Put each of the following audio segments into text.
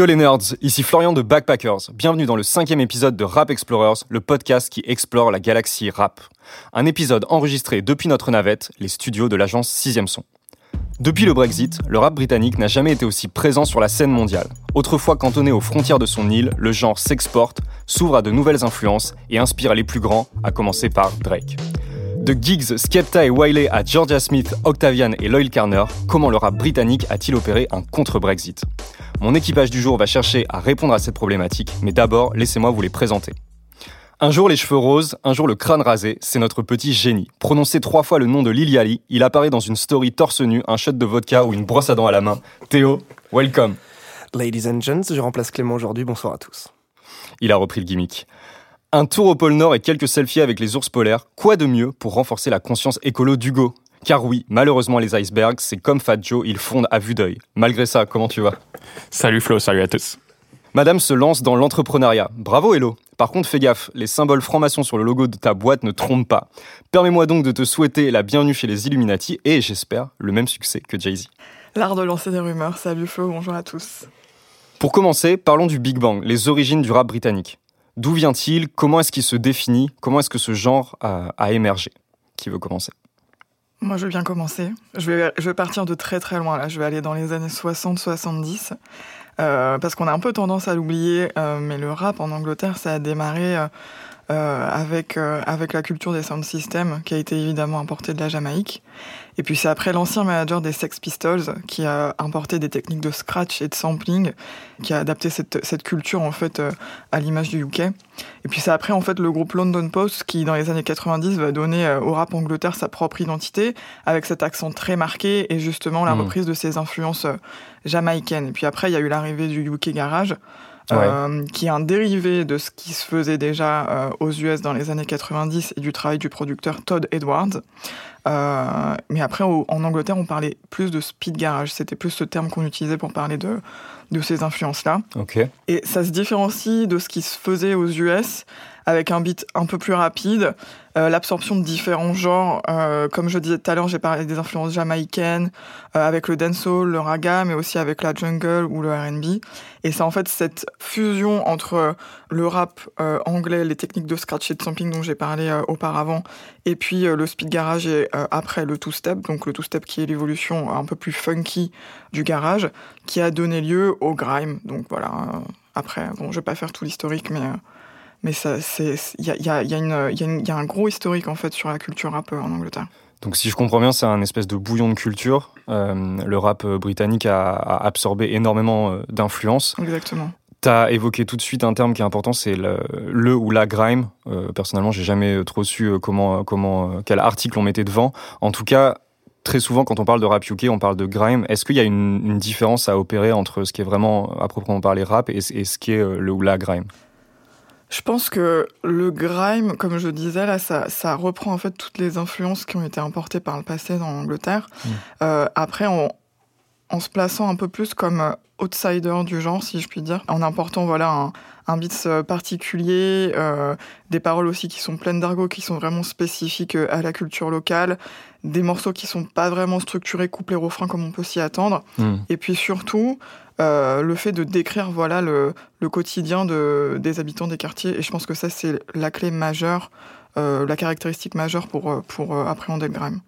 Yo les nerds, ici Florian de Backpackers. Bienvenue dans le cinquième épisode de Rap Explorers, le podcast qui explore la galaxie rap. Un épisode enregistré depuis notre navette, les studios de l'agence 6ème Son. Depuis le Brexit, le rap britannique n'a jamais été aussi présent sur la scène mondiale. Autrefois cantonné aux frontières de son île, le genre s'exporte, s'ouvre à de nouvelles influences et inspire les plus grands, à commencer par Drake. De Giggs, Skepta et Wiley à Georgia Smith, Octavian et Loyal Carner, comment le rap britannique a-t-il opéré un contre-Brexit? Mon équipage du jour va chercher à répondre à cette problématique, mais d'abord, laissez-moi vous les présenter. Un jour les cheveux roses, un jour le crâne rasé, c'est notre petit génie. Prononcé trois fois le nom de Lil Yali, il apparaît dans une story torse nu, un shot de vodka ou une brosse à dents à la main. Théo, welcome. Ladies and gents, je remplace Clément aujourd'hui, bonsoir à tous. Il a repris le gimmick. Un tour au pôle Nord et quelques selfies avec les ours polaires, quoi de mieux pour renforcer la conscience écolo d'Hugo? Car oui, malheureusement les icebergs, c'est comme Fat Joe, ils fondent à vue d'œil. Malgré ça, comment tu vas? Salut Flo, salut à tous. Madame se lance dans l'entrepreneuriat. Bravo Hello Par contre, fais gaffe, les symboles francs-maçons sur le logo de ta boîte ne trompent pas. Permets-moi donc de te souhaiter la bienvenue chez les Illuminati et, j'espère, le même succès que Jay-Z. L'art de lancer des rumeurs. Salut Flo, bonjour à tous. Pour commencer, parlons du Big Bang, les origines du rap britannique. D'où vient-il? Comment est-ce qu'il se définit? Comment est-ce que ce genre a, émergé? Qui veut commencer? Moi, je veux bien commencer. Je vais, partir de très très loin là. Je vais aller dans les années 60-70. Euh, parce qu'on a un peu tendance à l'oublier, euh, mais le rap en Angleterre, ça a démarré euh, avec, avec la culture des sound systems, qui a été évidemment importée de la Jamaïque. Et puis c'est après l'ancien manager des Sex Pistols qui a importé des techniques de scratch et de sampling, qui a adapté cette, cette culture en fait euh, à l'image du UK. Et puis c'est après en fait le groupe London Post qui dans les années 90 va donner euh, au rap Angleterre sa propre identité avec cet accent très marqué et justement la Mhm. reprise de ses influences euh, jamaïcaines. Et puis après il y a eu l'arrivée du UK Garage. Ouais. euh, qui est un dérivé de ce qui se faisait déjà euh, aux US dans les années 90 et du travail du producteur Todd Edwards. Euh, mais après, au- en Angleterre, on parlait plus de speed garage. C'était plus ce terme qu'on utilisait pour parler de, de ces influences-là. Ok. Et ça se différencie de ce qui se faisait aux US avec un beat un peu plus rapide, euh, l'absorption de différents genres. euh, comme je disais tout à l'heure, j'ai parlé des influences jamaïcaines, euh, avec le dancehall, le raga, mais aussi avec la jungle ou le R&B. Et c'est en fait cette fusion entre le rap euh, anglais, les techniques de scratch et de sampling dont j'ai parlé euh, auparavant, et puis euh, le speed garage et après le two-step, donc le two-step qui est l'évolution un peu plus funky du garage, qui a donné lieu au grime. Donc voilà. après, bon, je vais pas faire tout l'historique, mais mais ça, c'est, il y a, y, a, y, y, un gros historique en fait sur la culture rap en Angleterre. Donc si je comprends bien, c'est un espèce de bouillon de culture. Euh, le rap britannique a, a absorbé énormément euh, d'influence. Exactement. T'as évoqué tout de suite un terme qui est important, c'est le, le ou la grime. Euh, personnellement, j'ai jamais euh, trop su euh, comment, comment, euh, quel article on mettait devant. En tout cas, très souvent, quand on parle de rap UK, on parle de grime. Est-ce qu'il y a une, une différence à opérer entre ce qui est vraiment, à proprement parler, rap et, et ce qui est le ou la grime? Je pense que le grime, comme je disais là, ça, ça reprend en fait toutes les influences qui ont été importées par le passé dans l'Angleterre. Mm. Euh, après, en, en se plaçant un peu plus comme euh, outsider du genre, si je puis dire, en important voilà un, un beat euh, particulier, euh, des paroles aussi qui sont pleines d'argot, qui sont vraiment spécifiques à la culture locale, des morceaux qui sont pas vraiment structurés couplet refrain comme on peut s'y attendre. Hmm. Et puis surtout, euh, le fait de décrire voilà le, le quotidien de, des habitants des quartiers. Et je pense que ça, c'est la clé majeure, euh, la caractéristique majeure pour, pour appréhender le grime.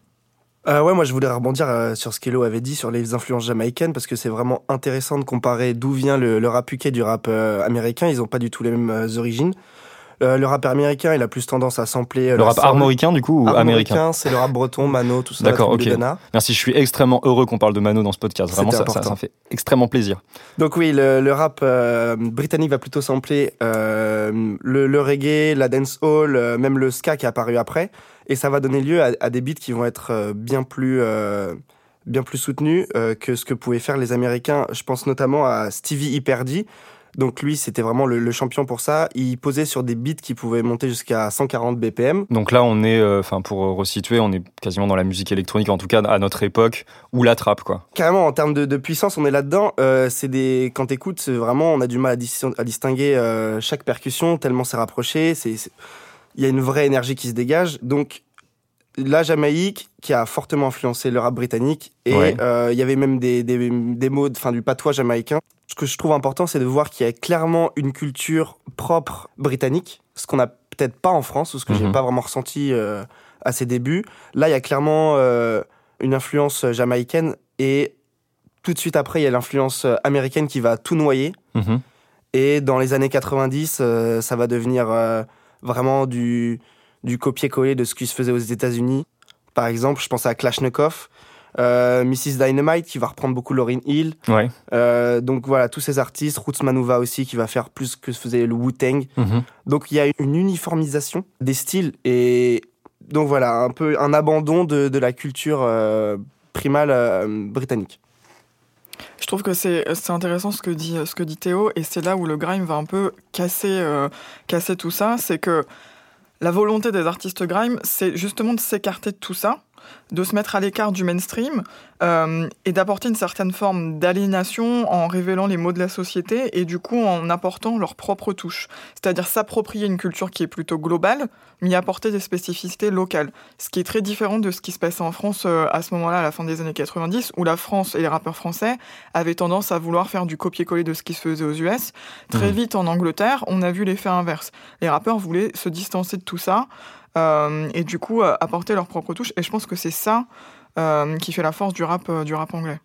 Euh, ouais, moi je voulais rebondir euh, sur ce qu'Elo avait dit sur les influences jamaïcaines parce que c'est vraiment intéressant de comparer d'où vient le, le rap UK du rap euh, américain. Ils ont pas du tout les mêmes euh, origines. Euh, le rap américain, il a plus tendance à sampler. euh, Le rap armoricain, du coup, ou américain c'est le rap breton, Mano, tout ça. D'accord, ok. Merci, je suis extrêmement heureux qu'on parle de Mano dans ce podcast. Vraiment, ça, ça, ça fait extrêmement plaisir. Donc oui, le, le rap euh, britannique va plutôt sampler euh, le, le reggae, la dancehall, euh, même le ska qui est apparu après, et ça va donner lieu à, à des beats qui vont être euh, bien plus euh, bien plus soutenus euh, que ce que pouvaient faire les Américains. Je pense notamment à Stevie Iperdi. Donc lui, c'était vraiment le, le champion pour ça. Il posait sur des beats qui pouvaient monter jusqu'à 140 BPM. Donc là, on est, euh, enfin, pour resituer, on est quasiment dans la musique électronique, en tout cas à notre époque, ou la trappe, quoi. Carrément, en termes de, de puissance, on est là-dedans. Euh, c'est des, quand t'écoutes, vraiment, on a du mal à, dis- à distinguer euh, chaque percussion tellement c'est rapproché. C'est- il y a une vraie énergie qui se dégage. Donc, la Jamaïque qui a fortement influencé le rap britannique et Ouais. euh, il y avait même des, des, des mots, enfin du patois jamaïcain. Ce que je trouve important, c'est de voir qu'il y a clairement une culture propre britannique, ce qu'on n'a peut-être pas en France ou ce que j'ai Mhm. pas vraiment ressenti euh, à ses débuts. Là, il y a clairement euh, une influence jamaïcaine et tout de suite après, il y a l'influence américaine qui va tout noyer. Mhm. Et dans les années 90, euh, ça va devenir vraiment du, du copier-coller de ce qui se faisait aux États-Unis. Par exemple, je pense à Klashnikov, euh, Mrs. Dynamite qui va reprendre beaucoup Lauryn Hill. Ouais. Euh, donc voilà, tous ces artistes. Roots Manuva aussi qui va faire plus que faisait le Wu-Tang. Mhm. Donc il y a une uniformisation des styles et donc voilà, un peu un abandon de, de la culture euh, primale euh, britannique. Je trouve que c'est c'est intéressant ce que dit ce que dit Théo et c'est là où le grime va un peu casser euh, casser tout ça, c'est que la volonté des artistes grime, c'est justement de s'écarter de tout ça, de se mettre à l'écart du mainstream euh, et d'apporter une certaine forme d'aliénation en révélant les mots de la société et du coup en apportant leur propre touche. C'est-à-dire s'approprier une culture qui est plutôt globale, mais y apporter des spécificités locales. Ce qui est très différent de ce qui se passait en France euh, à ce moment-là, à la fin des années 90, où la France et les rappeurs français avaient tendance à vouloir faire du copier-coller de ce qui se faisait aux US. Très Mhm. vite en Angleterre, on a vu l'effet inverse. Les rappeurs voulaient se distancer de tout ça et du coup euh, apporter leur propre touche. Et je pense que c'est ça euh, qui fait la force du rap, euh, du rap anglais.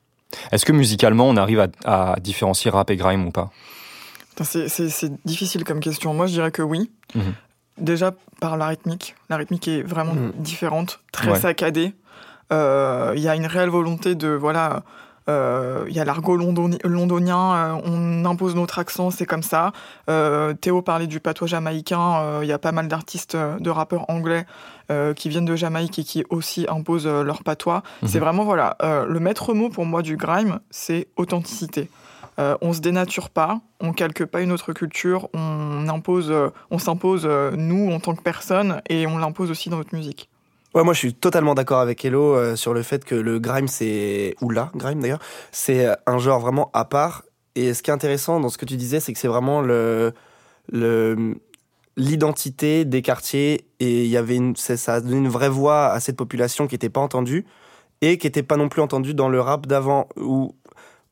Est-ce que musicalement, on arrive à, à différencier rap et grime ou pas? C'est difficile comme question. Moi, je dirais que oui. Mhm. Déjà par la rythmique. La rythmique est vraiment Mhm. différente, très Ouais. saccadée. Euh, Il y a une réelle volonté de voilà. Euh, Il y a l'argot londoni- londonien, euh, on impose notre accent, c'est comme ça. Euh, Théo parlait du patois jamaïcain, euh, il y a pas mal d'artistes, euh, de rappeurs anglais euh, qui viennent de Jamaïque et qui aussi imposent euh, leur patois. Mhm. C'est vraiment, voilà, euh, le maître mot pour moi du grime, c'est authenticité. Euh, on se dénature pas, on calque pas une autre culture, on impose, euh, on s'impose euh, nous en tant que personne et on l'impose aussi dans notre musique. Ouais, moi je suis totalement d'accord avec Hello euh, sur le fait que le grime c'est ou la grime d'ailleurs, c'est un genre vraiment à part et ce qui est intéressant dans ce que tu disais c'est que c'est vraiment le le l'identité des quartiers et il y avait une ça a donné une vraie voix à cette population qui n'était pas entendue et qui n'était pas non plus entendue dans le rap d'avant où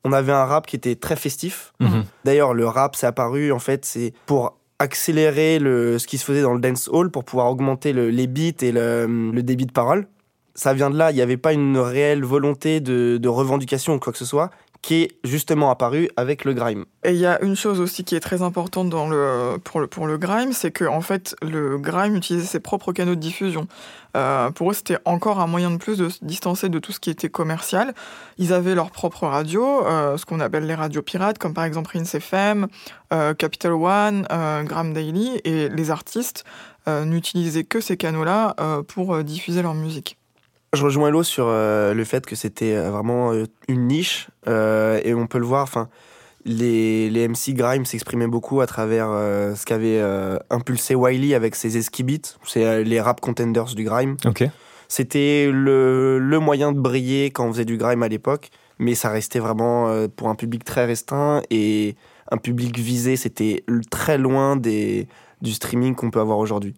on avait un rap qui était très festif. Mhm. D'ailleurs, le rap, c'est apparu, en fait, c'est pour accélérer le, ce qui se faisait dans le dance hall, pour pouvoir augmenter le- les beats et le, débit de parole. Ça vient de là, il n'y avait pas une réelle volonté de, revendication ou quoi que ce soit, qui est justement apparu avec le grime. Et il y a une chose aussi qui est très importante pour, le, pour le grime, c'est que en fait, le grime utilisait ses propres canaux de diffusion. Euh, pour eux, c'était encore un moyen de plus de se distancer de tout ce qui était commercial. Ils avaient leur propre radio, euh, ce qu'on appelle les radios pirates, comme par exemple Rince FM, euh, Capital One, Gram Daily, et les artistes n'utilisaient que ces canaux-là pour diffuser leur musique. Je rejoins Hello sur le fait que c'était vraiment une niche et on peut le voir. Enfin, les, les MC grime s'exprimaient beaucoup à travers euh, ce qu'avait euh, impulsé Wiley avec ses esquibits, c'est euh, les rap contenders du grime. Ok. C'était le, le moyen de briller quand on faisait du grime à l'époque, mais ça restait vraiment euh, pour un public très restreint et un public visé. C'était très loin des, du streaming qu'on peut avoir aujourd'hui.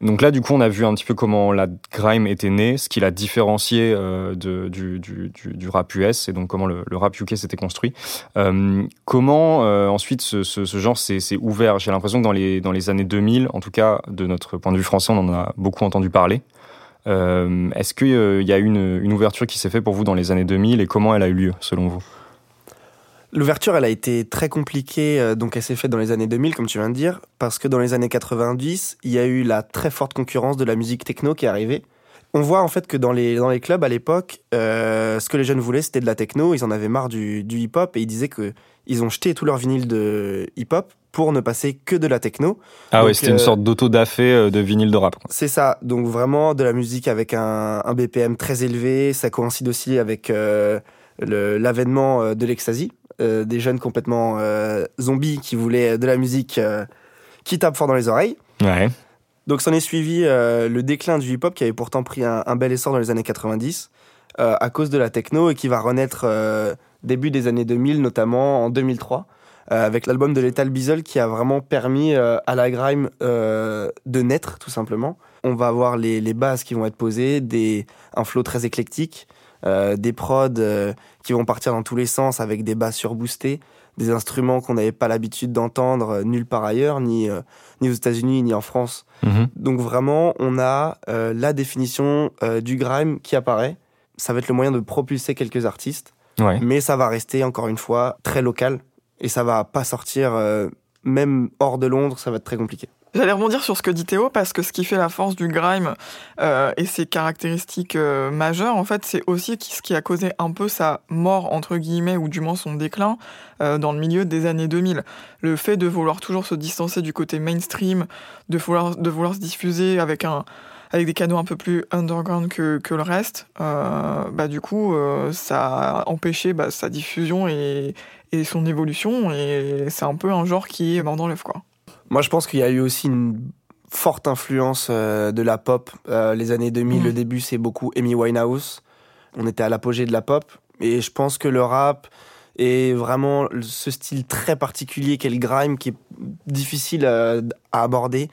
Donc là, du coup, on a vu un petit peu comment la grime était née, ce qui l'a différencié euh, de, du, rap US et donc comment le, rap UK s'était construit. Euh, comment euh, ensuite ce, genre s'est ouvert? J'ai l'impression que dans les, dans les années 2000, en tout cas de notre point de vue français, on en a beaucoup entendu parler. Euh, Est-ce qu'il y a eu une, une ouverture qui s'est faite pour vous dans les années 2000 et comment elle a eu lieu selon vous? L'ouverture, elle a été très compliquée, euh, donc elle s'est faite dans les années 2000, comme tu viens de dire, parce que dans les années 90, il y a eu la très forte concurrence de la musique techno qui est arrivée. On voit en fait que dans les, dans les clubs à l'époque, euh, ce que les jeunes voulaient, c'était de la techno. Ils en avaient marre du, du hip-hop et ils disaient que ils ont jeté tout leur vinyle de hip-hop pour ne passer que de la techno. Ah Donc, ouais, c'était une euh, sorte d'auto-dafé de vinyle de rap. C'est ça, donc vraiment de la musique avec un, un BPM très élevé. Ça coïncide aussi avec euh, l'avènement de l'ecstasy, euh, des jeunes complètement euh, zombies qui voulaient de la musique euh, qui tape fort dans les oreilles. Ouais. Donc s'en est suivi le déclin du hip-hop qui avait pourtant pris un, un bel essor dans les années 90 euh, à cause de la techno et qui va renaître début des années 2000, notamment en 2003 euh, avec l'album de Lethal Beazle qui a vraiment permis euh, à la grime euh, de naître, tout simplement. On va avoir les, les bases qui vont être posées, des, un flow très éclectique, euh, des prods euh, qui vont partir dans tous les sens avec des basses surboostées, des instruments qu'on n'avait pas l'habitude d'entendre euh, nulle part ailleurs, ni, ni aux États-Unis, ni en France. Mhm. Donc vraiment, on a la définition du grime qui apparaît. Ça va être le moyen de propulser quelques artistes, Ouais. mais ça va rester encore une fois très local et ça va pas sortir même hors de Londres, ça va être très compliqué. J'allais rebondir sur ce que dit Théo parce que ce qui fait la force du grime euh, et ses caractéristiques euh, majeures, en fait, c'est aussi ce qui a causé un peu sa mort entre guillemets ou du moins son déclin euh, dans le milieu des années 2000. Le fait de vouloir toujours se distancer du côté mainstream, de vouloir de vouloir se diffuser avec un avec des canaux un peu plus underground que, que le reste, euh, bah du coup, euh, ça a empêché bah, sa diffusion et, et son évolution, et c'est un peu un genre qui est mort dans l'œuf, quoi. Moi, je pense qu'il y a eu aussi une forte influence euh, de la pop. Euh, les années 2000, Mhm. le début, c'est beaucoup Amy Winehouse. On était à l'apogée de la pop. Et je pense que le rap est vraiment ce style très particulier qu'est le grime, qui est difficile euh, à aborder.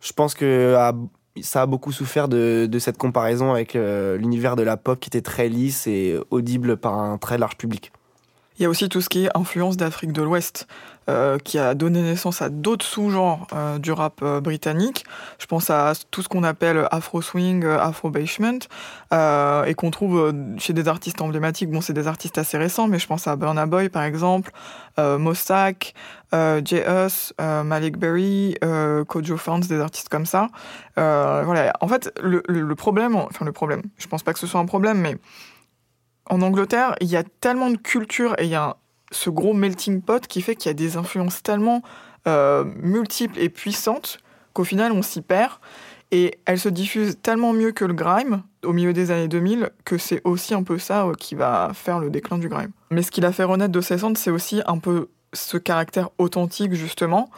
Je pense que à- ça a beaucoup souffert de, de cette comparaison avec euh, l'univers de la pop qui était très lisse et audible par un très large public. Il y a aussi tout ce qui est influence d'Afrique de l'Ouest, euh, qui a donné naissance à d'autres sous-genres euh, du rap euh, britannique. Je pense à tout ce qu'on appelle Afro Swing, euh, Afro Basement, euh, et qu'on trouve chez des artistes emblématiques. Bon, c'est des artistes assez récents, mais je pense à Burna Boy, par exemple, Mossack, J.Us, euh, Malik Berry, Kojo Founds, des artistes comme ça. Voilà. En fait, le- le problème, enfin le problème, je pense pas que ce soit un problème, mais en Angleterre, il y a tellement de culture et il y a ce gros melting pot qui fait qu'il y a des influences tellement euh, multiples et puissantes qu'au final on s'y perd. Et elles se diffusent tellement mieux que le grime au milieu des années 2000 que c'est aussi un peu ça euh, qui va faire le déclin du grime. Mais ce qui l'a fait renaître de ses cendres, c'est aussi un peu ce caractère authentique justement.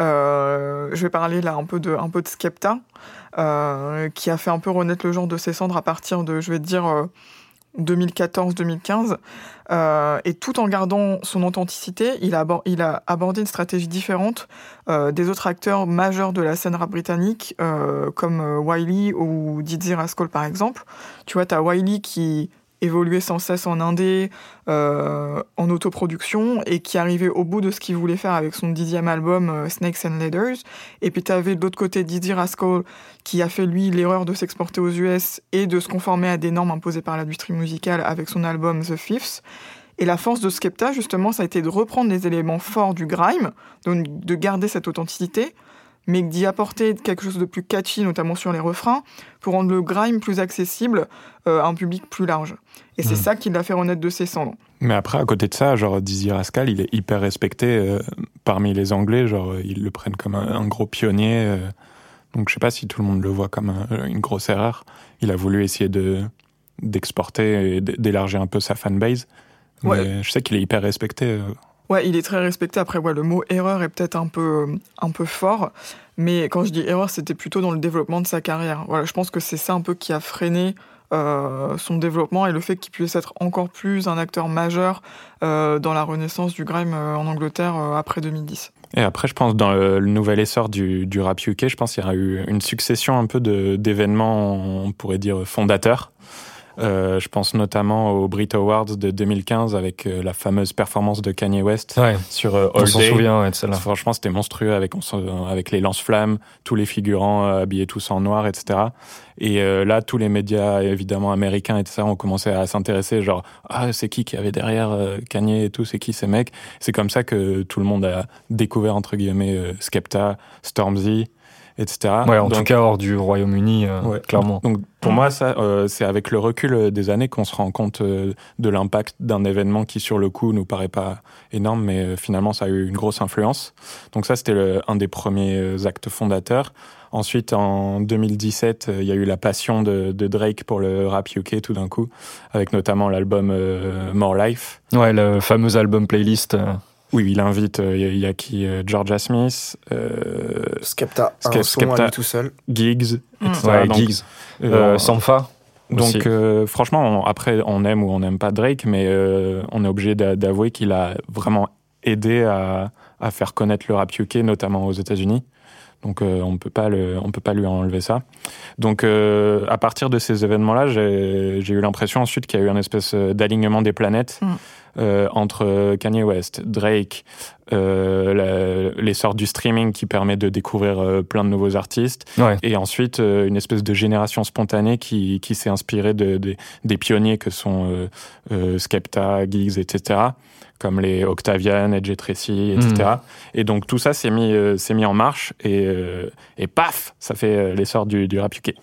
Euh, je vais parler là un peu de, un peu de Skepta, qui a fait un peu renaître le genre de ses cendres à partir de, je vais te dire, 2014-2015. Euh, et tout en gardant son authenticité, il a, il a abordé une stratégie différente euh, des autres acteurs majeurs de la scène rap britannique, euh, comme euh, Wiley ou Dizzy Rascal par exemple. Tu vois, tu Wiley qui évoluait sans cesse en indé, euh, en autoproduction, et qui arrivait au bout de ce qu'il voulait faire avec son dixième album euh, Snakes and Ladders. Et puis tu avais de l'autre côté Dizzy Rascal qui a fait lui l'erreur de s'exporter aux US et de se conformer à des normes imposées par l'industrie musicale avec son album The Fifth. Et la force de Skepta, justement, ça a été de reprendre les éléments forts du grime, donc de garder cette authenticité, mais d'y apporter quelque chose de plus catchy, notamment sur les refrains, pour rendre le grime plus accessible euh, à un public plus large. Et c'est Mhm. ça qui l'a fait renaître de ses cendres. Mais après, à côté de ça, genre Dizzy Rascal, il est hyper respecté euh, parmi les Anglais. Genre, ils le prennent comme un, un gros pionnier. euh. donc, je sais pas si tout le monde le voit comme un- une grosse erreur. Il a voulu essayer de d'exporter et d'élargir un peu sa fanbase. Ouais. Mais je sais qu'il est hyper respecté. Ouais, il est très respecté. Après, le mot erreur est peut-être un peu, un peu fort. Mais quand je dis erreur, c'était plutôt dans le développement de sa carrière. Voilà, je pense que c'est ça un peu qui a freiné euh, son développement et le fait qu'il puisse être encore plus un acteur majeur euh, dans la renaissance du grime euh, en Angleterre après 2010. Et après, je pense, dans le, nouvel essor du, du rap UK, je pense qu'il y a eu une succession un peu d'événements, on pourrait dire, fondateurs. Euh, je pense notamment aux Brit Awards de 2015 avec euh, la fameuse performance de Kanye West Ouais, sur euh, on All s'en Day. souvient ouais, de celle-là. Franchement, c'était monstrueux avec, on s'en- avec les lance-flammes, tous les figurants euh, habillés tous en noir, etc. Et euh, là, tous les médias, évidemment, américains et tout ça, ont commencé à s'intéresser, genre, ah, c'est qui qui avait derrière euh, Kanye et tout, c'est qui ces mecs C'est comme ça que tout le monde a découvert, entre guillemets, euh, Skepta, Stormzy, etc. Ouais, en Donc, tout cas hors du Royaume-Uni, euh, Ouais. clairement. donc pour moi, ça, euh, c'est avec le recul euh, des années qu'on se rend compte euh, de l'impact d'un événement qui, sur le coup, nous paraît pas énorme, mais euh, finalement, ça a eu une grosse influence. Donc ça, c'était le- un des premiers actes fondateurs. Ensuite, en 2017, euh, il y a eu la passion de, de Drake pour le rap UK, tout d'un coup, avec notamment l'album euh, More Life. Ouais, le fameux album playlist. Euh, Oui, il invite, euh, il y a- il y, a qui euh, Georgia Smith, euh, Skepta, un son Skepta. tout seul. Giggs, Mm. etc. ouais, Donc, Giggs. euh, Euh, Sampha. aussi. Donc euh, franchement, on- après on aime ou on n'aime pas Drake, mais euh, on est obligé d'a- d'avouer qu'il a vraiment aidé à, à, faire connaître le rap UK, notamment aux États-Unis. Donc on peut pas le, on peut pas lui enlever ça. Donc à partir de ces événements-là, j'ai eu l'impression ensuite qu'il y a eu une espèce d'alignement des planètes. Mm. Euh, entre Kanye West, Drake, euh, l'essor du streaming qui permet de découvrir euh, plein de nouveaux artistes, et ensuite euh, une espèce de génération spontanée qui, qui s'est inspirée de, des pionniers que sont Skepta, Giggs, etc comme les Octavian, Edge Tracy, etc. Mm. Et donc tout ça s'est mis, s'est mis en marche et, et paf, ça fait l'essor du, du rap UK.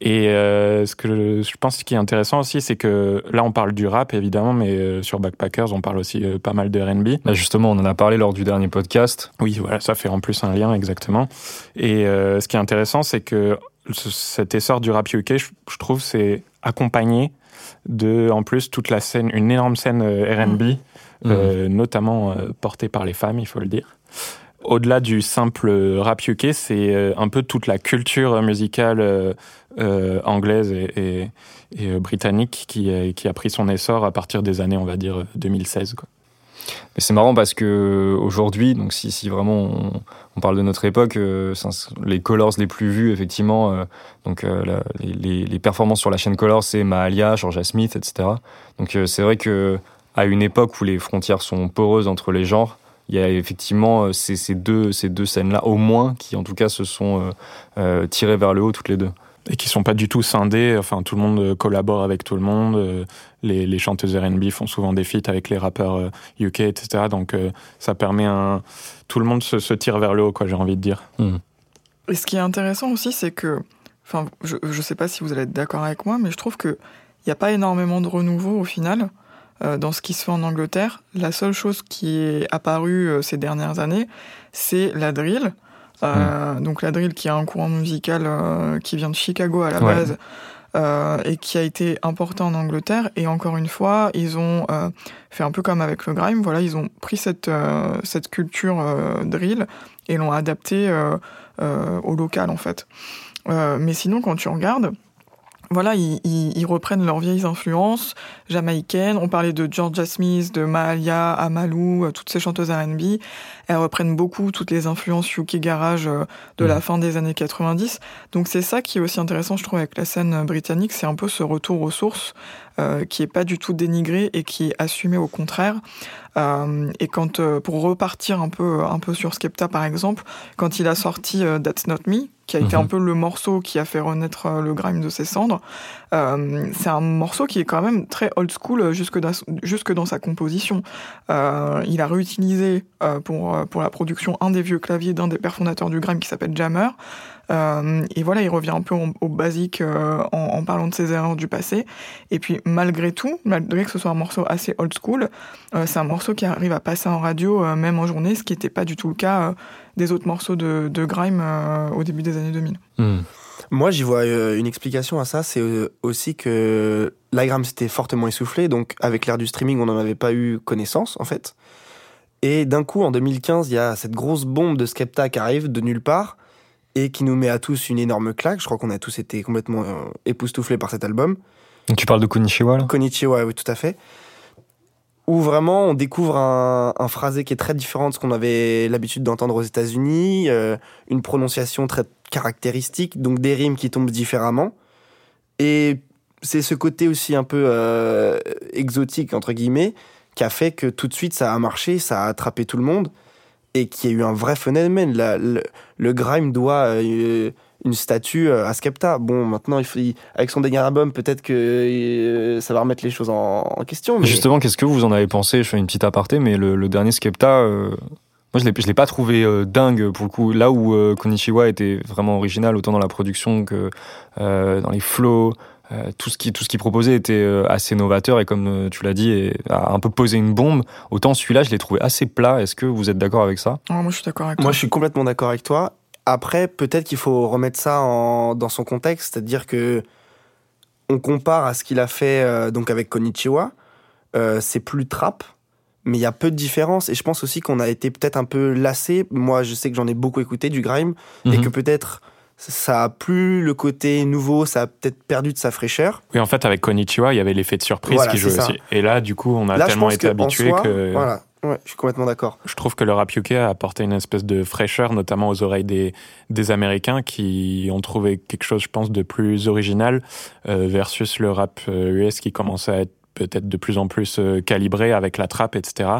Et euh, ce que je pense qui est intéressant aussi, c'est que là, on parle du rap, évidemment, mais euh, sur Backpackers, on parle aussi euh, pas mal de R&B. Justement, on en a parlé lors du dernier podcast. Oui, voilà, ça fait en plus un lien, exactement. Et ce qui est intéressant, c'est que cet essor du rap UK, je, trouve, c'est accompagné de, en plus, toute la scène, une énorme scène R&B, mmh. notamment portée par les femmes, il faut le dire au-delà du simple rap UK, c'est un peu toute la culture musicale euh, anglaise et, euh, britannique qui, a pris son essor à partir des années, on va dire, 2016. Quoi. Mais c'est marrant parce que aujourd'hui, donc si, vraiment on, parle de notre époque, euh, les Colors les plus vus, effectivement, donc les, les, performances sur la chaîne Colors, c'est Mahalia, Georgia Smith, etc. Donc c'est vrai que à une époque où les frontières sont poreuses entre les genres, il y a effectivement ces, ces deux, ces deux scènes-là, au moins, qui en tout cas se sont tirées vers le haut toutes les deux et qui sont pas du tout scindés. Enfin, tout le monde euh, collabore avec tout le monde. Euh, les, les chanteuses R&B font souvent des feats avec les rappeurs UK, euh, etc. Donc, ça permet un. Tout le monde se, se tire vers le haut, quoi. J'ai envie de dire. Hmm. Et ce qui est intéressant aussi, c'est que. Enfin, je, je sais pas si vous allez être d'accord avec moi, mais je trouve que il n'y a pas énormément de renouveau au final dans ce qui se fait en Angleterre. La seule chose qui est apparue ces dernières années, c'est la drill. Euh, donc la drill qui est un courant musical euh, qui vient de Chicago à la base euh, et qui a été importé en Angleterre. Et encore une fois, ils ont fait un peu comme avec le grime. Voilà, ils ont pris cette cette culture drill et l'ont adapté au local en fait. mais sinon, quand tu regardes, voilà, ils, reprennent leurs vieilles influences jamaïcaines. On parlait de Georgia Smith, de Mahalia, Amalou, euh, toutes ces chanteuses R&B. Elles reprennent beaucoup toutes les influences UK Garage euh, de la mm. fin des années 90. Donc c'est ça qui est aussi intéressant, je trouve, avec la scène britannique, c'est un peu ce retour aux sources euh, qui est pas du tout dénigré et qui est assumé au contraire. Euh, et quand, euh, pour repartir un peu, un peu sur Skepta par exemple, quand il a sorti That's Not Me, qui a été un mhm. peu le morceau qui a fait renaître le grime de ses cendres. c'est un morceau qui est quand même très old school jusque dans, jusque dans sa composition. il a réutilisé pour, pour la production un des vieux claviers d'un des pères fondateurs du grime qui s'appelle Jammer. Euh, et voilà, il revient un peu au basique euh, en, parlant de ses erreurs du passé. Et puis malgré tout, malgré que ce soit un morceau assez old school, euh, c'est un morceau qui arrive à passer en radio même en journée, ce qui n'était pas du tout le cas des autres morceaux de, grime au début des années 2000. Hmm. Moi, j'y vois une explication à ça, c'est aussi que la grime s'était fortement essoufflée, donc avec l'ère du streaming, on n'en avait pas eu connaissance en fait. Et d'un coup, en 2015, il y a cette grosse bombe de Skepta qui arrive de nulle part et qui nous met à tous une énorme claque. Je crois qu'on a tous été complètement euh, époustouflés par cet album. tu parles de Konichiwa là? Konichiwa, oui, tout à fait. Où vraiment on découvre un, un phrasé qui est très différent de ce qu'on avait l'habitude d'entendre aux États-Unis, euh, une prononciation très caractéristique, donc des rimes qui tombent différemment. Et c'est ce côté aussi un peu euh, exotique, entre guillemets, qui a fait que tout de suite ça a marché, ça a attrapé tout le monde et qui a eu un vrai phénomène. le, grime doit euh, une statue euh, à Skepta. Bon, maintenant, avec son dernier album, peut-être que euh, ça va remettre les choses en, question. Mais... Justement, qu'est-ce que vous en avez pensé? Je fais une petite aparté, mais le, dernier Skepta, moi, je ne l'ai pas trouvé dingue pour le coup. Là où Konichiwa était vraiment original, autant dans la production que dans les flows. Euh, tout ce qui tout ce qu'il proposait était euh, assez novateur et comme euh, tu l'as dit a un peu posé une bombe. Autant celui-là je l'ai trouvé assez plat. Est-ce que vous êtes d'accord avec ça? Moi je suis d'accord avec toi. moi je suis complètement d'accord avec toi. Après peut-être qu'il faut remettre ça en, dans son contexte c'est-à-dire que on compare à ce qu'il a fait donc avec Konichiwa. C'est plus trap mais il y a peu de différence. Et je pense aussi qu'on a été peut-être un peu lassé. Moi je sais que j'en ai beaucoup écouté du grime et mhm. que peut-être ça a plus le côté nouveau, ça a peut-être perdu de sa fraîcheur. Oui, en fait, avec Konichiwa, il y avait l'effet de surprise qui jouait aussi. Et là, du coup, on a tellement été habitué que. Voilà. Ouais, je suis complètement d'accord. Je trouve que le rap UK a apporté une espèce de fraîcheur, notamment aux oreilles des, des Américains qui ont trouvé quelque chose, je pense, de plus original euh, versus le rap US qui commençait à être peut-être de plus en plus calibré avec la trappe, etc.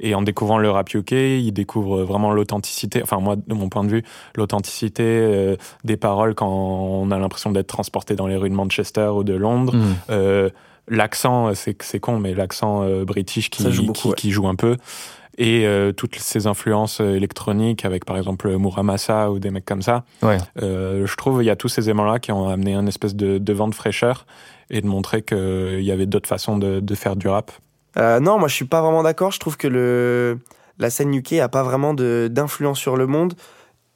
Et en découvrant le rap UK, ils découvrent vraiment l'authenticité, enfin moi, de mon point de vue, l'authenticité euh, des paroles quand on a l'impression d'être transporté dans les rues de Manchester ou de Londres. Mm. Euh, l'accent, c'est, c'est con, mais l'accent euh, british qui joue, beaucoup, qui, ouais. qui joue un peu. Et euh, toutes ces influences euh, électroniques avec par exemple Muramasa ou des mecs comme ça. Ouais. Euh, je trouve il y a tous ces aimants-là qui ont amené un espèce de, de vent de fraîcheur et de montrer qu'il y avait d'autres façons de, de faire du rap. Euh, non, moi je suis pas vraiment d'accord. Je trouve que le, la scène UK a pas vraiment d'influence sur le monde.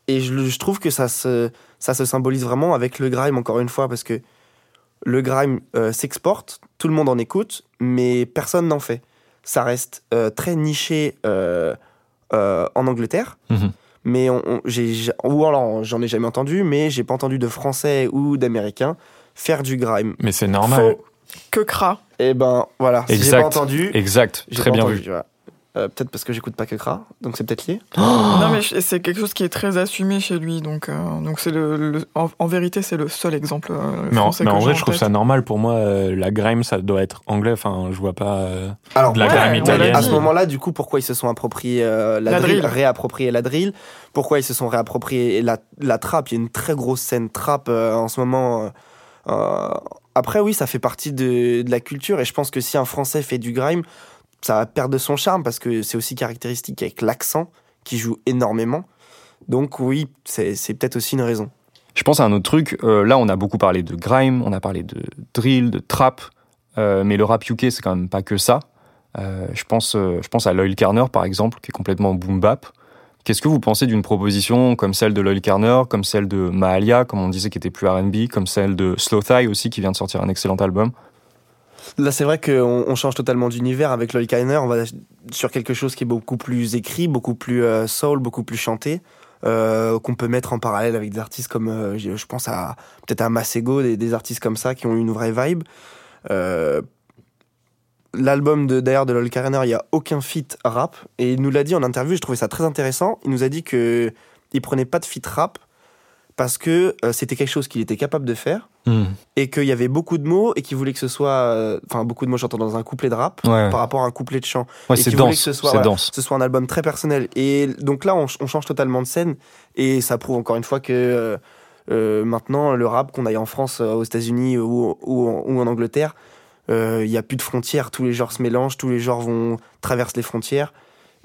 Et je, je trouve que ça se, ça se symbolise vraiment avec le grime, encore une fois, parce que le grime euh, s'exporte, tout le monde en écoute, mais personne n'en fait. Ça reste euh, très niché en Angleterre. Mhm. Mais on, on- j'ai, ou alors j'en ai jamais entendu, mais j'ai pas entendu de Français ou d'Américains faire du grime. Mais c'est normal. Que cra. Et ben voilà, si j'ai Exact. pas entendu, Exact, j'ai très pas bien entendu, vu. Euh, peut-être parce que j'écoute pas que Kra, donc c'est peut-être lié. Non, mais c'est quelque chose qui est très assumé chez lui. Donc, euh, donc c'est le, le- en, en vérité, c'est le seul exemple euh, Mais en, français mais que en j'ai vrai, je trouve ça normal. Pour moi, euh, la grime, ça doit être anglais. Enfin, je vois pas. euh, Alors, De la Ouais, grime italienne. à ce moment-là, du coup, pourquoi ils se sont appropriés euh, la, La drill, drill. réapproprié la drill? Pourquoi ils se sont réappropriés la, la trappe? Il y a une très grosse scène trappe euh, en ce moment. euh, euh, après, oui, ça fait partie de, de la culture et je pense que si un Français fait du grime, ça va perdre son charme parce que c'est aussi caractéristique avec l'accent qui joue énormément. Donc oui, c'est peut-être aussi une raison. Je pense à un autre truc. euh, là, on a beaucoup parlé de grime, on a parlé de drill, de trap, euh, mais le rap UK, c'est quand même pas que ça. Euh, je pense, je pense à Loyal Carner, par exemple, qui est complètement boom bap. Qu'est-ce que vous pensez d'une proposition comme celle de Loyal Carner, comme celle de Mahalia, comme on disait qui était plus R&B, comme celle de Slow Thigh aussi, qui vient de sortir un excellent album? Là, c'est vrai qu'on on change totalement d'univers avec Lloyd Kainer. On va sur quelque chose qui est beaucoup plus écrit, beaucoup plus euh, soul, beaucoup plus chanté, euh, qu'on peut mettre en parallèle avec des artistes comme, euh, je je pense à peut-être à Masego, des, des artistes comme ça qui ont une vraie vibe. L'album de d'ailleurs de Lloyd Kainer, il y a aucun feat rap et il nous l'a dit en interview. Je trouvais ça très intéressant. Il nous a dit que il prenait pas de feat rap parce que euh, c'était quelque chose qu'il était capable de faire et qu'il y avait beaucoup de mots et qu'il voulait que ce soit, euh, enfin beaucoup de mots j'entends dans un couplet de rap Ouais, par rapport à un couplet de chant, ouais et c'est qui voulait dense. que ce soit, C'est voilà, dense. ce soit un album très personnel. Et donc là on, ch- on change totalement de scène et ça prouve encore une fois que euh, maintenant le rap qu'on aille en France, aux États-Unis ou, ou, en- ou en Angleterre, il y a plus de frontières, tous les genres se mélangent, tous les genres vont traversent les frontières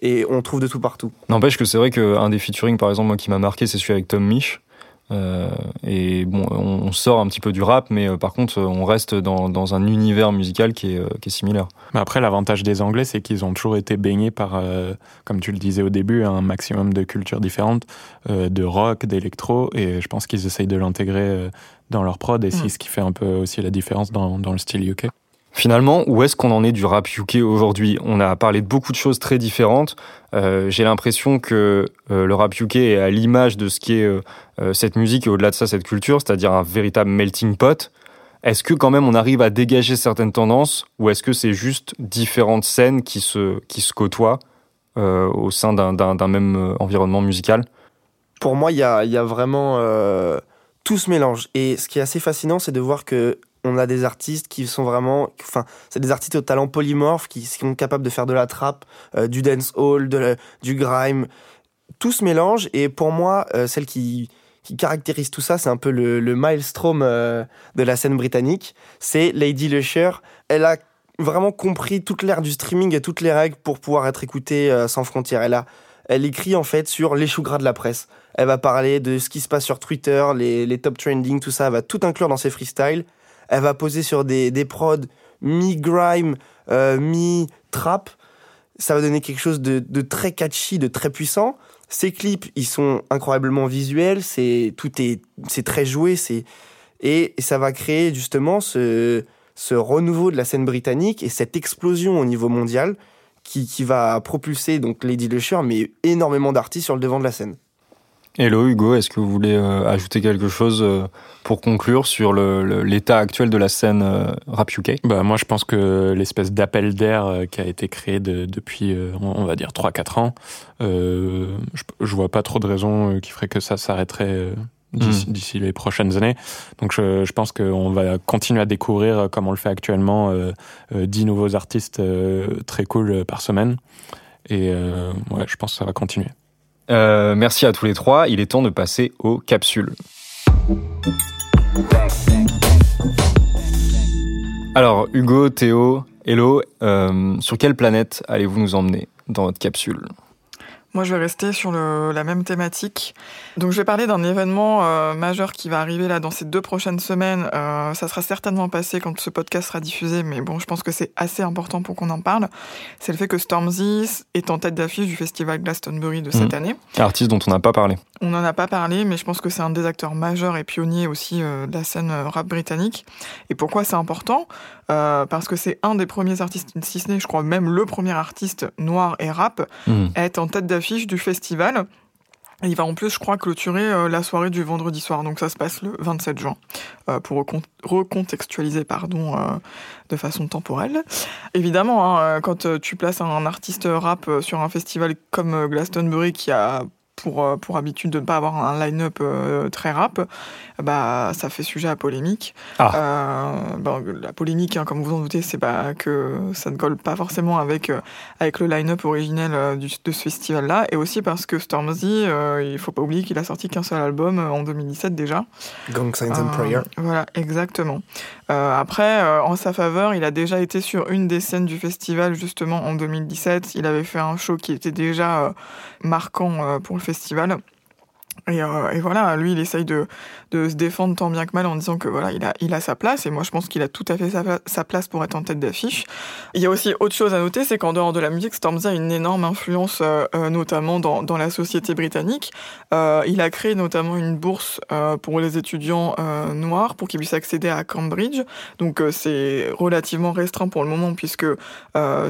et on trouve de tout partout. N'empêche que c'est vrai qu'un des featuring, par exemple, moi, qui m'a marqué, c'est celui avec Tom Misch. Euh, et bon, on, on sort un petit peu du rap, mais euh, par contre, euh, on reste dans, dans un univers musical qui est, euh, qui est similaire. Mais après, l'avantage des Anglais, c'est qu'ils ont toujours été baignés par, euh, comme tu le disais au début, un maximum de cultures différentes, euh, de rock, d'électro, et je pense qu'ils essayent de l'intégrer euh, dans leur prod, et c'est Mm. ce qui fait un peu aussi la différence dans, dans le style UK. Finalement, où est-ce qu'on en est du rap UK aujourd'hui? On a parlé de beaucoup de choses très différentes. Euh, J'ai l'impression que euh, le rap UK est à l'image de ce qui est euh, euh, cette musique et au-delà de ça cette culture, c'est-à-dire un véritable melting pot. Est-ce que quand même on arrive à dégager certaines tendances ou est-ce que c'est juste différentes scènes qui se, qui se côtoient au sein d'un- même environnement musical? Pour moi, il y a, y a vraiment tout se mélange. Et ce qui est assez fascinant, c'est de voir que on a des artistes qui sont vraiment, enfin, c'est des artistes au talent polymorphe qui sont capables de faire de la trap, euh, du dancehall, de la- du grime. Tout se mélange. Et pour moi, euh, celle qui caractérise tout ça, c'est un peu le, le maelstrom euh, de la scène britannique. C'est Lady Lusher. Elle a vraiment compris toute l'ère du streaming et toutes les règles pour pouvoir être écoutée sans frontières. Elle a, elle écrit en fait sur les choux gras de la presse. Elle va parler de ce qui se passe sur Twitter, les, les top trending, tout ça. Elle va tout inclure dans ses freestyles. Elle va poser sur des, des prods mi-grime, euh, mi-trap. Ça va donner quelque chose de, de très catchy, de très puissant. Ses clips, ils sont incroyablement visuels. C'est tout est, c'est très joué. C'est et, et ça va créer justement ce, ce renouveau de la scène britannique et cette explosion au niveau mondial qui, qui va propulser donc Lady Lusher, mais énormément d'artistes sur le devant de la scène. Hello Hugo, est-ce que vous voulez euh, ajouter quelque chose euh, pour conclure sur l'état actuel de la scène euh, rap UK bah, Moi je pense que l'espèce d'appel d'air qui a été créé depuis on va dire 3-4 ans, je, je vois pas trop de raisons qui feraient que ça s'arrêterait d'ici les prochaines années. Donc je, je pense qu'on va continuer à découvrir, comme on le fait actuellement, 10 nouveaux artistes très cool par semaine. Et ouais, je pense que ça va continuer. Euh, merci à tous les trois. Il est temps de passer aux capsules. Alors, Hugo, Théo, Hello, euh, sur quelle planète allez-vous nous emmener dans votre capsule? Moi, je vais rester sur la même thématique. Donc, je vais parler d'un événement euh, majeur qui va arriver là dans ces deux prochaines semaines. Euh, ça sera certainement passé quand ce podcast sera diffusé, mais bon, je pense que c'est assez important pour qu'on en parle. C'est le fait que Stormzy est en tête d'affiche du festival Glastonbury de cette mmh. année. Artiste dont on n'a pas parlé. On n'en a pas parlé, mais je pense que c'est un des acteurs majeurs et pionniers aussi euh, de la scène rap britannique. Et pourquoi c'est important? Parce que c'est un des premiers artistes, si ce n'est, je crois, même le premier artiste noir et rap mmh. à être en tête d'affiche du festival. il va en plus, je crois, clôturer euh, la soirée du vendredi soir. Donc ça se passe le 27 juin, euh, pour recontextualiser pardon, euh, de façon temporelle. Évidemment, hein, quand tu places un artiste rap sur un festival comme Glastonbury qui a pour, euh, pour habitude de ne pas avoir un line-up euh, très rap, bah, ça fait sujet à polémique. Ah. Euh, la polémique, hein, comme vous en doutez, c'est bah, que ça ne colle pas forcément avec, avec le line-up originel du, de ce festival-là, et aussi parce que Stormzy, il ne faut pas oublier qu'il a sorti qu'un seul album en 2017 déjà. Gang Signs and Prayer. Voilà, exactement. après, en sa faveur, il a déjà été sur une des scènes du festival justement en 2017. Il avait fait un show qui était déjà marquant pour le festival. Euh, et, voilà, lui, il essaye de, de, se défendre tant bien que mal en disant que voilà, il a, il a sa place. Et moi, je pense qu'il a tout à fait sa, place pour être en tête d'affiche. Il y a aussi autre chose à noter, c'est qu'en dehors de la musique, Stormzy a une énorme influence, euh, euh, notamment dans, dans, la société britannique. il a créé notamment une bourse pour les étudiants noirs pour qu'ils puissent accéder à Cambridge. Donc, c'est relativement restreint pour le moment, puisque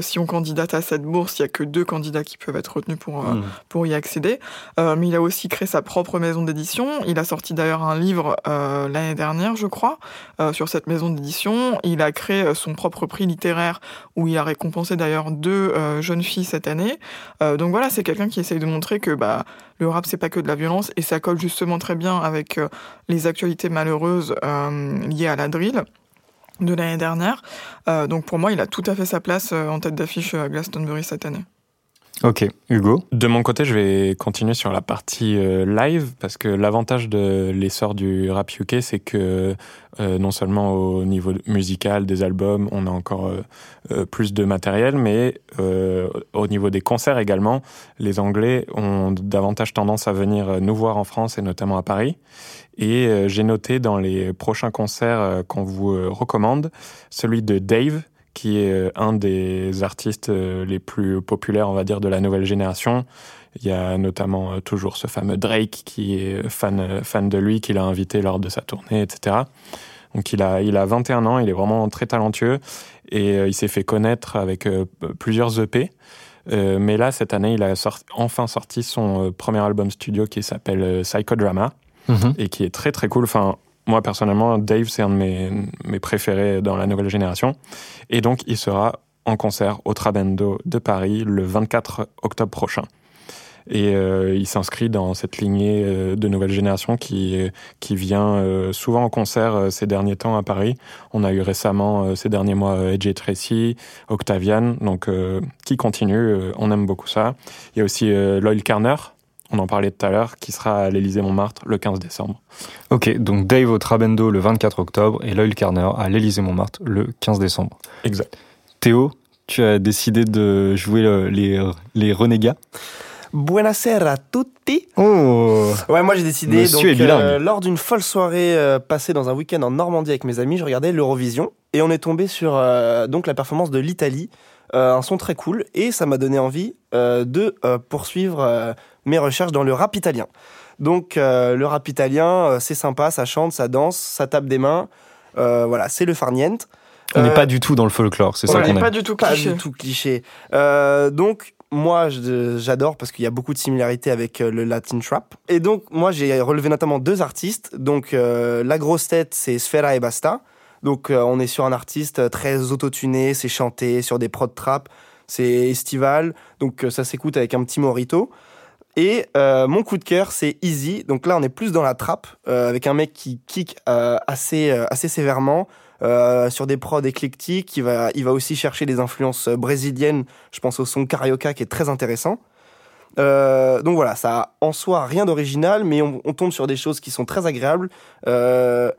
si on candidate à cette bourse, il n'y a que deux candidats qui peuvent être retenus pour, mmh. pour y accéder. mais il a aussi créé sa propre maison d'édition. Il a sorti d'ailleurs un livre euh, l'année dernière, je crois, euh, sur cette maison d'édition. Il a créé euh, son propre prix littéraire où il a récompensé d'ailleurs deux jeunes filles cette année. donc voilà, c'est quelqu'un qui essaye de montrer que bah, le rap, c'est pas que de la violence et ça colle justement très bien avec les actualités malheureuses liées à la drill de l'année dernière. donc pour moi, il a tout à fait sa place en tête d'affiche à Glastonbury cette année. Ok, Hugo. De mon côté, je vais continuer sur la partie euh, live parce que l'avantage de l'essor du rap UK, c'est que euh, non seulement au niveau musical des albums, on a encore euh, plus de matériel, mais au niveau des concerts également, les Anglais ont davantage tendance à venir nous voir en France et notamment à Paris. Et j'ai noté dans les prochains concerts qu'on vous recommande celui de Dave qui est euh, un des artistes euh, les plus populaires, on va dire, de la nouvelle génération. Il y a notamment euh, toujours ce fameux Drake qui est fan, fan de lui, qu'il a invité lors de sa tournée, etc. Donc il a, il a 21 ans, il est vraiment très talentueux et il s'est fait connaître avec plusieurs EP. mais là, cette année, il a enfin sorti son premier album studio qui s'appelle Psychodrama mm-hmm. et qui est très très cool. Enfin, moi, personnellement, Dave, c'est un de mes, mes, préférés dans la nouvelle génération. Et donc, il sera en concert au Trabendo de Paris le 24 octobre prochain. Et euh, il s'inscrit dans cette lignée euh, de nouvelle génération qui, qui vient euh, souvent en concert ces derniers temps à Paris. On a eu récemment, ces derniers mois, AJ Tracy, Octavian, donc qui continue. on aime beaucoup ça. Il y a aussi Loyal Carner, on en parlait tout à l'heure, qui sera à l'Élysée Montmartre le 15 décembre. Ok, donc Dave au Trabendo le 24 octobre et Loyal Carner à l'Élysée Montmartre le 15 décembre. Exact. Théo, tu as décidé de jouer les, les renégats? Buonasera a tutti. Oh. Ouais, moi j'ai décidé donc euh, lors d'une folle soirée euh, passée dans un week-end en Normandie avec mes amis, je regardais l'Eurovision et on est tombé sur euh, donc la performance de l'Italie, un son très cool et ça m'a donné envie de poursuivre mes recherches dans le rap italien. Donc euh, le rap italien, euh, c'est sympa, ça chante, ça danse, ça tape des mains. Euh, voilà, c'est le farniente. On n'est pas du tout dans le folklore, c'est ça qu'on est. Pas du tout cliché. Pas du tout cliché. donc moi, j'adore parce qu'il y a beaucoup de similarités avec le Latin Trap. Et donc, moi, j'ai relevé notamment deux artistes. Donc, la grosse tête, c'est Sfera et Basta. Donc, on est sur un artiste très autotuné, c'est chanté sur des prod trap, c'est estival. Donc, ça s'écoute avec un petit morito. Et euh, mon coup de cœur, c'est Easy. Donc là, on est plus dans la trappe, euh, avec un mec qui kick euh, assez, assez sévèrement, sur des prods éclectiques. Il va, il va aussi chercher des influences brésiliennes. Je pense au son Carioca qui est très intéressant. donc voilà, ça a en soi rien d'original, mais on, on, tombe sur des choses qui sont très agréables. le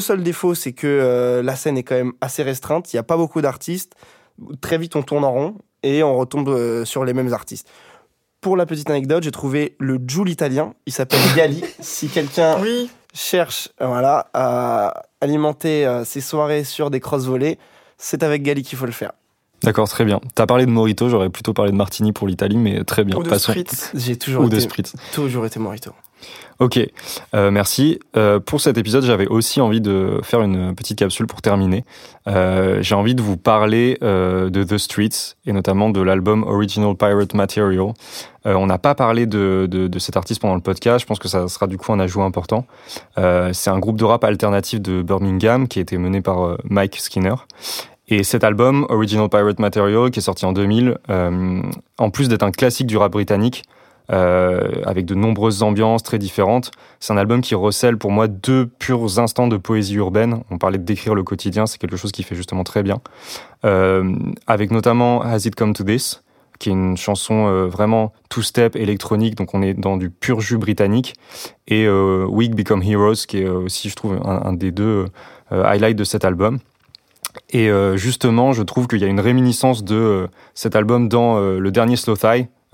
seul défaut, c'est que la scène est quand même assez restreinte. Il n'y a pas beaucoup d'artistes. Très vite, on tourne en rond et on retombe sur les mêmes artistes pour la petite anecdote, j'ai trouvé le Joule italien. Il s'appelle Gali. si quelqu'un cherche voilà, à alimenter euh, ses soirées sur des crosses volées, c'est avec Gali qu'il faut le faire. D'accord, très bien. T'as parlé de Morito, j'aurais plutôt parlé de Martini pour l'Italie, mais très bien. Ou de Spritz. J'ai toujours Ou été, de Spritz. Toujours été Morito. Ok, euh, merci. Euh, pour cet épisode, j'avais aussi envie de faire une petite capsule pour terminer. Euh, j'ai envie de vous parler de The Streets et notamment de l'album Original Pirate Material. On n'a pas parlé de, de, de, cet artiste pendant le podcast. Je pense que ça sera du coup un ajout important. C'est un groupe de rap alternatif de Birmingham qui a été mené par Mike Skinner. Et cet album, Original Pirate Material, qui est sorti en 2000, en plus d'être un classique du rap britannique, euh, avec de nombreuses ambiances très différentes. C'est un album qui recèle pour moi deux purs instants de poésie urbaine. On parlait de décrire le quotidien, c'est quelque chose qui fait justement très bien. Euh, avec notamment Has It Come to This, qui est une chanson euh, vraiment two-step électronique, donc on est dans du pur jus britannique, et euh, We Become Heroes, qui est aussi, je trouve, un, des deux euh, highlights de cet album. Et justement, je trouve qu'il y a une réminiscence de cet album dans le dernier Slow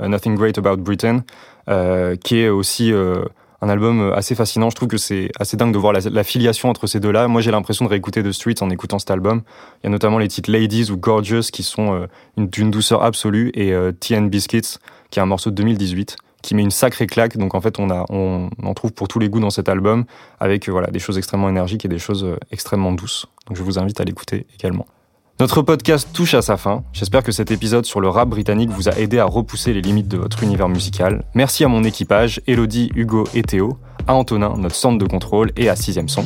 Nothing Great About Britain, euh, qui est aussi euh, un album assez fascinant. Je trouve que c'est assez dingue de voir la, filiation entre ces deux-là. Moi, j'ai l'impression de réécouter The Streets en écoutant cet album. Il y a notamment les titres Ladies ou Gorgeous qui sont d'une douceur absolue et TN Biscuits qui est un morceau de 2018 qui met une sacrée claque. Donc en fait, on en trouve pour tous les goûts dans cet album avec voilà des choses extrêmement énergiques et des choses extrêmement douces. Donc je vous invite à l'écouter également. Notre podcast touche à sa fin. J'espère que cet épisode sur le rap britannique vous a aidé à repousser les limites de votre univers musical. Merci à mon équipage, Elodie, Hugo et Théo, à Antonin, notre centre de contrôle, et à Sixième Son.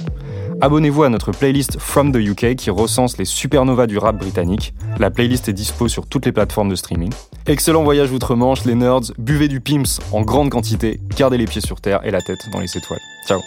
Abonnez-vous à notre playlist From the UK qui recense les supernovas du rap britannique. La playlist est dispo sur toutes les plateformes de streaming. Excellent voyage outre-Manche, les nerds. Buvez du Pims en grande quantité. Gardez les pieds sur terre et la tête dans les étoiles. Ciao